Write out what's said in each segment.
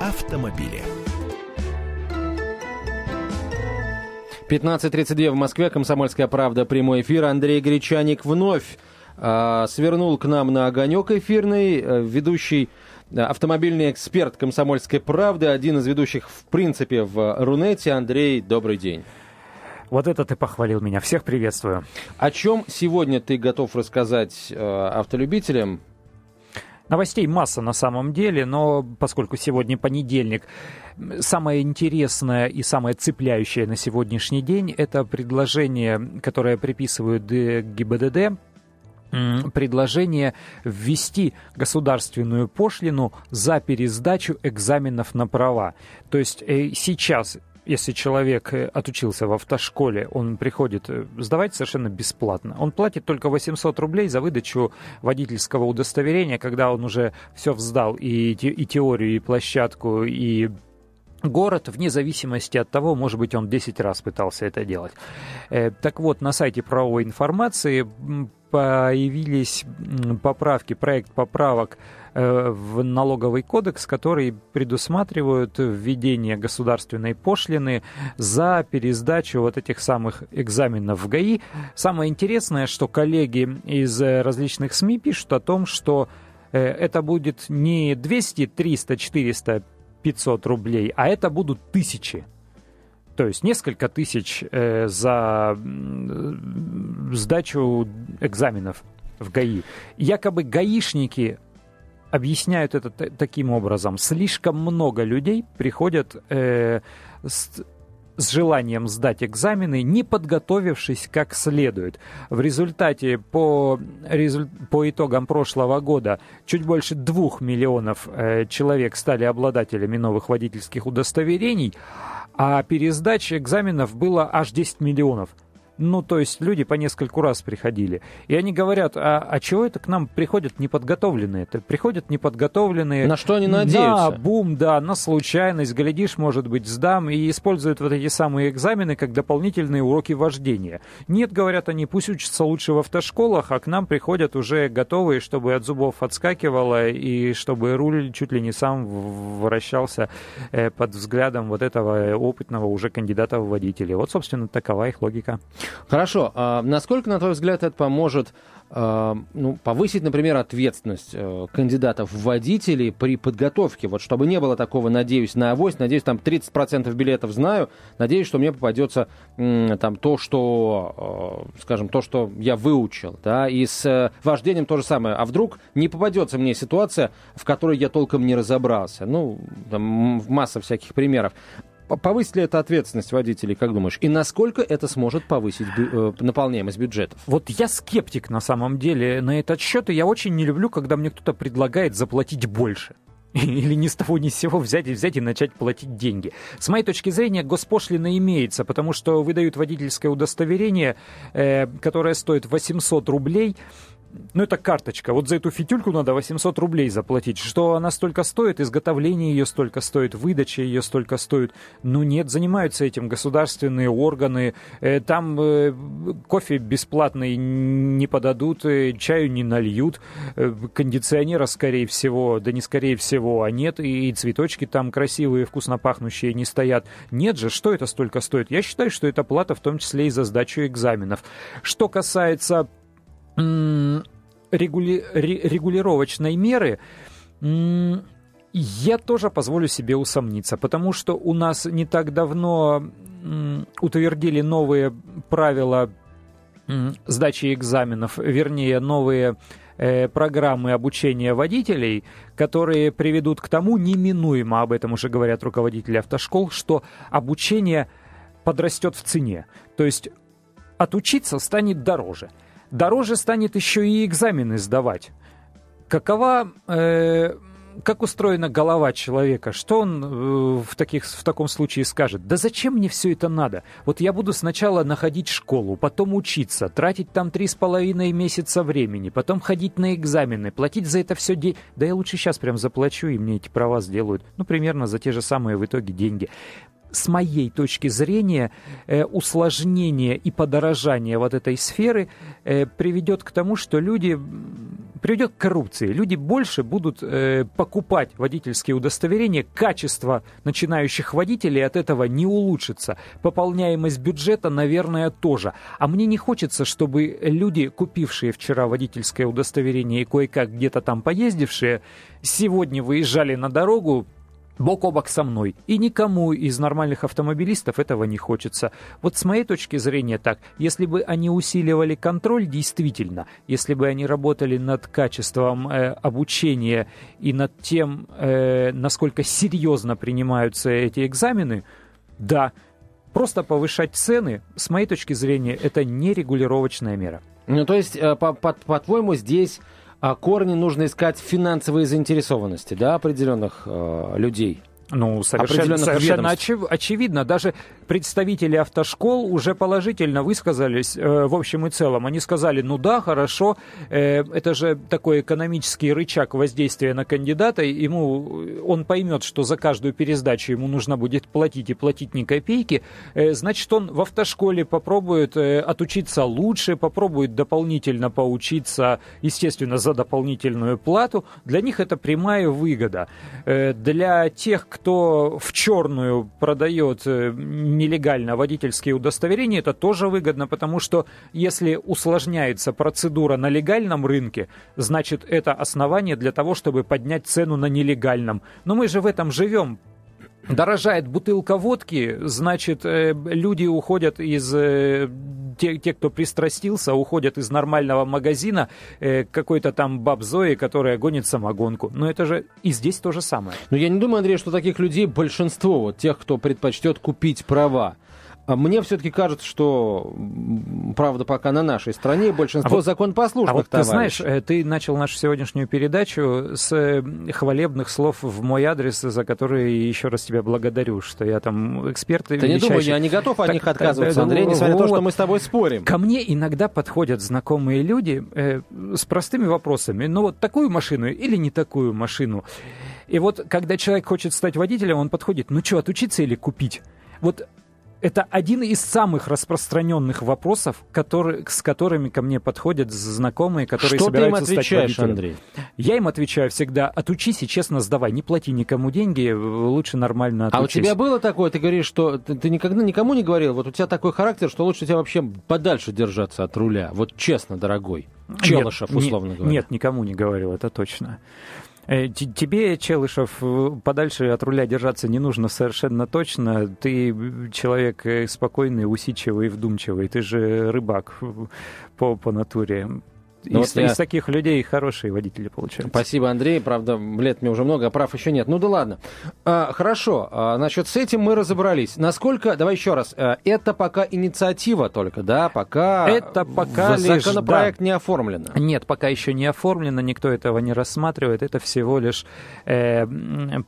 автомобили. 15.32 в Москве. Комсомольская правда. Прямой эфир. Андрей Гречаник вновь э, свернул к нам на огонек эфирный. Э, ведущий э, автомобильный эксперт «Комсомольской правды», один из ведущих, в принципе, в Рунете. Андрей, добрый день. Вот это ты похвалил меня. Всех приветствую. О чем сегодня ты готов рассказать э, автолюбителям? Новостей масса на самом деле, но поскольку сегодня понедельник, самое интересное и самое цепляющее на сегодняшний день это предложение, которое приписывают ГИБДД, предложение ввести государственную пошлину за пересдачу экзаменов на права. То есть э, сейчас если человек э, отучился в автошколе, он приходит э, сдавать совершенно бесплатно. Он платит только 800 рублей за выдачу водительского удостоверения, когда он уже все вздал, и, и теорию, и площадку, и город, вне зависимости от того, может быть, он 10 раз пытался это делать. Э, так вот, на сайте правовой информации появились поправки, проект поправок Э, в налоговый кодекс, который предусматривают введение государственной пошлины за пересдачу вот этих самых экзаменов в ГАИ. Самое интересное, что коллеги из различных СМИ пишут о том, что э, это будет не 200, 300, 400, 500 рублей, а это будут тысячи. То есть несколько тысяч э, за сдачу экзаменов в ГАИ. Якобы гаишники объясняют это таким образом. Слишком много людей приходят э, с, с желанием сдать экзамены, не подготовившись как следует. В результате по, по итогам прошлого года чуть больше двух миллионов э, человек стали обладателями новых водительских удостоверений, а пересдач экзаменов было аж 10 миллионов. Ну, то есть люди по нескольку раз приходили. И они говорят, а, а чего это к нам приходят неподготовленные? Это приходят неподготовленные. На что они надеются? Да, бум, да, на случайность, глядишь, может быть, сдам, и используют вот эти самые экзамены как дополнительные уроки вождения. Нет, говорят они, пусть учатся лучше в автошколах, а к нам приходят уже готовые, чтобы от зубов отскакивало, и чтобы руль чуть ли не сам вращался э, под взглядом вот этого опытного уже кандидата в водители. Вот, собственно, такова их логика. Хорошо. А насколько, на твой взгляд, это поможет а, ну, повысить, например, ответственность э, кандидатов в водители при подготовке? Вот чтобы не было такого, надеюсь, на авось, надеюсь, там 30% билетов знаю, надеюсь, что мне попадется там то, что, э, скажем, то, что я выучил, да, и с э, вождением то же самое. А вдруг не попадется мне ситуация, в которой я толком не разобрался? Ну, там масса всяких примеров повысит ли это ответственность водителей, как думаешь? И насколько это сможет повысить э, наполняемость бюджетов? Вот я скептик на самом деле на этот счет, и я очень не люблю, когда мне кто-то предлагает заплатить больше. Или ни с того ни с сего взять и взять и начать платить деньги. С моей точки зрения, госпошлина имеется, потому что выдают водительское удостоверение, э, которое стоит 800 рублей, ну, это карточка. Вот за эту фитюльку надо 800 рублей заплатить. Что она столько стоит, изготовление ее столько стоит, выдача ее столько стоит. Ну, нет, занимаются этим государственные органы. Э, там э, кофе бесплатный не подадут, э, чаю не нальют, кондиционера, скорее всего, да не скорее всего, а нет, и цветочки там красивые, вкусно пахнущие не стоят. Нет же, что это столько стоит? Я считаю, что это плата в том числе и за сдачу экзаменов. Что касается регули... регулировочной меры, я тоже позволю себе усомниться, потому что у нас не так давно утвердили новые правила сдачи экзаменов, вернее, новые э, программы обучения водителей, которые приведут к тому, неминуемо, об этом уже говорят руководители автошкол, что обучение подрастет в цене. То есть отучиться станет дороже дороже станет еще и экзамены сдавать. Какова, э, как устроена голова человека? Что он э, в, таких, в таком случае скажет? Да зачем мне все это надо? Вот я буду сначала находить школу, потом учиться, тратить там три с половиной месяца времени, потом ходить на экзамены, платить за это все деньги. Да я лучше сейчас прям заплачу, и мне эти права сделают. Ну, примерно за те же самые в итоге деньги с моей точки зрения, э, усложнение и подорожание вот этой сферы э, приведет к тому, что люди приведет к коррупции. Люди больше будут э, покупать водительские удостоверения, качество начинающих водителей от этого не улучшится. Пополняемость бюджета, наверное, тоже. А мне не хочется, чтобы люди, купившие вчера водительское удостоверение и кое-как где-то там поездившие, сегодня выезжали на дорогу, бок о бок со мной. И никому из нормальных автомобилистов этого не хочется. Вот с моей точки зрения так, если бы они усиливали контроль действительно, если бы они работали над качеством э, обучения и над тем, э, насколько серьезно принимаются эти экзамены, да, просто повышать цены, с моей точки зрения, это не регулировочная мера. Ну, то есть, э, по-твоему, здесь а корни нужно искать финансовые заинтересованности, да, определенных э, людей. Ну, совершенно, совершенно очев, очевидно. Даже представители автошкол уже положительно высказались э, в общем и целом. Они сказали, ну да, хорошо, э, это же такой экономический рычаг воздействия на кандидата. Ему, он поймет, что за каждую пересдачу ему нужно будет платить и платить ни копейки. Э, значит, он в автошколе попробует э, отучиться лучше, попробует дополнительно поучиться, естественно, за дополнительную плату. Для них это прямая выгода. Э, для тех, кто кто в черную продает э, нелегально водительские удостоверения, это тоже выгодно, потому что если усложняется процедура на легальном рынке, значит это основание для того, чтобы поднять цену на нелегальном. Но мы же в этом живем. Дорожает бутылка водки, значит, э, люди уходят из э, те, те, кто пристрастился, уходят из нормального магазина э, какой-то там баб Зои, которая гонит самогонку. Но это же и здесь то же самое. Но я не думаю, Андрей, что таких людей большинство, вот тех, кто предпочтет купить права. А мне все-таки кажется, что, правда, пока на нашей стране большинство а вот, законопослушных а вот товарищей. ты знаешь, э, ты начал нашу сегодняшнюю передачу с э, хвалебных слов в мой адрес, за которые еще раз тебя благодарю, что я там эксперт. Ты величайший... не думай, я не готов от так, них отказываться, так, Андрей, несмотря вот, на то, что мы с тобой спорим. Ко мне иногда подходят знакомые люди э, с простыми вопросами. Ну вот такую машину или не такую машину? И вот когда человек хочет стать водителем, он подходит, ну что, отучиться или купить? Вот это один из самых распространенных вопросов, который, с которыми ко мне подходят знакомые, которые Что собираются ты им отвечаешь, стать Андрей? Я им отвечаю всегда, отучись и честно сдавай, не плати никому деньги, лучше нормально отучись. А у тебя было такое, ты говоришь, что ты, ты никогда никому не говорил, вот у тебя такой характер, что лучше тебя вообще подальше держаться от руля, вот честно, дорогой, Челышев, нет, условно не, говоря. Нет, никому не говорил, это точно. Э, тебе, Челышев, э, подальше от руля держаться не нужно совершенно точно. Ты человек э, спокойный, усидчивый, вдумчивый. Ты же рыбак по, по натуре. Ну, из, вот я... из таких людей хорошие водители получаются. Спасибо, Андрей. Правда, лет мне уже много, а прав еще нет. Ну да ладно. А, хорошо. А, значит, с этим мы разобрались. Насколько, давай еще раз, а, это пока инициатива только, да? Пока, это пока лишь, законопроект да. не оформлен. Нет, пока еще не оформлено, никто этого не рассматривает. Это всего лишь э,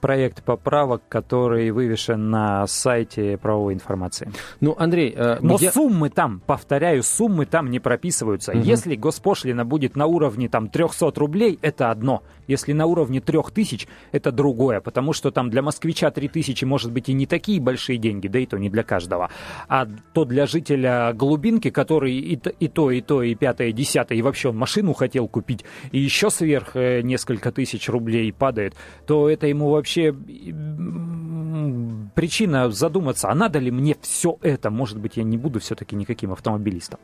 проект поправок, который вывешен на сайте правовой информации. Ну, Андрей... Э, Но где... суммы там, повторяю, суммы там не прописываются. Угу. Если госпошлина действительно будет на уровне там 300 рублей, это одно. Если на уровне 3000, это другое, потому что там для москвича 3000 может быть и не такие большие деньги, да и то не для каждого. А то для жителя глубинки, который и, то, и то, и то, и пятое, и десятое, и вообще он машину хотел купить, и еще сверх э, несколько тысяч рублей падает, то это ему вообще причина задуматься, а надо ли мне все это? Может быть, я не буду все-таки никаким автомобилистом.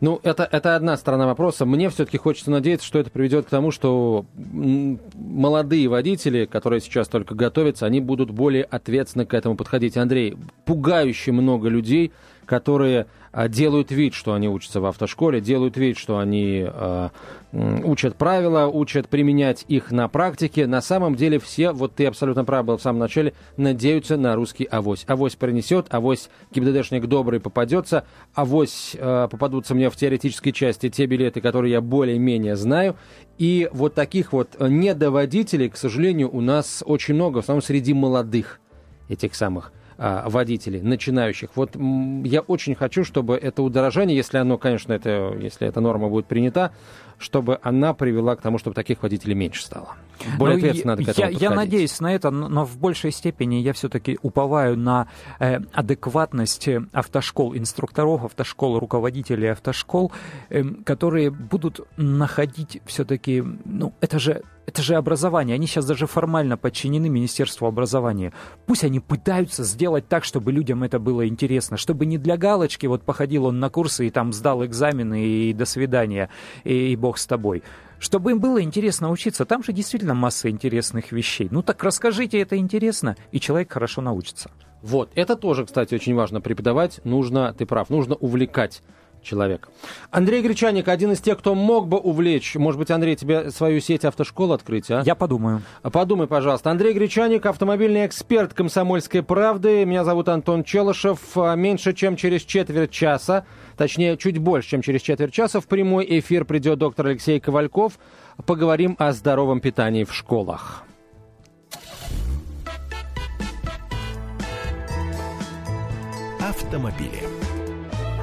Ну, это, это одна сторона вопроса. Мне все-таки хочется надеяться, что это приведет к тому, что молодые водители, которые сейчас только готовятся, они будут более ответственно к этому подходить. Андрей, пугающе много людей, которые а, делают вид, что они учатся в автошколе, делают вид, что они э, учат правила, учат применять их на практике. На самом деле все, вот ты абсолютно прав был в самом начале, надеются на русский авось. Авось принесет, авось ГИБДДшник добрый попадется, авось э, попадутся мне в теоретической части те билеты, которые я более-менее знаю. И вот таких вот недоводителей, к сожалению, у нас очень много, в основном среди молодых этих самых водителей, начинающих. Вот я очень хочу, чтобы это удорожание, если оно, конечно, это, если эта норма будет принята, чтобы она привела к тому, чтобы таких водителей меньше стало. более ну, ответственно надо к этому я, я надеюсь на это, но в большей степени я все-таки уповаю на э, адекватность автошкол, инструкторов автошкол, руководителей автошкол, э, которые будут находить все-таки, ну, это же это же образование. Они сейчас даже формально подчинены Министерству образования. Пусть они пытаются сделать так, чтобы людям это было интересно. Чтобы не для галочки, вот походил он на курсы и там сдал экзамены, и до свидания, и, и бог с тобой чтобы им было интересно учиться. Там же действительно масса интересных вещей. Ну так расскажите, это интересно, и человек хорошо научится. Вот, это тоже, кстати, очень важно преподавать. Нужно, ты прав, нужно увлекать человека. Андрей Гречаник, один из тех, кто мог бы увлечь. Может быть, Андрей, тебе свою сеть автошкол открыть, а? Я подумаю. Подумай, пожалуйста. Андрей Гречаник, автомобильный эксперт «Комсомольской правды». Меня зовут Антон Челышев. Меньше чем через четверть часа, точнее, чуть больше, чем через четверть часа в прямой эфир придет доктор Алексей Ковальков. Поговорим о здоровом питании в школах. Автомобили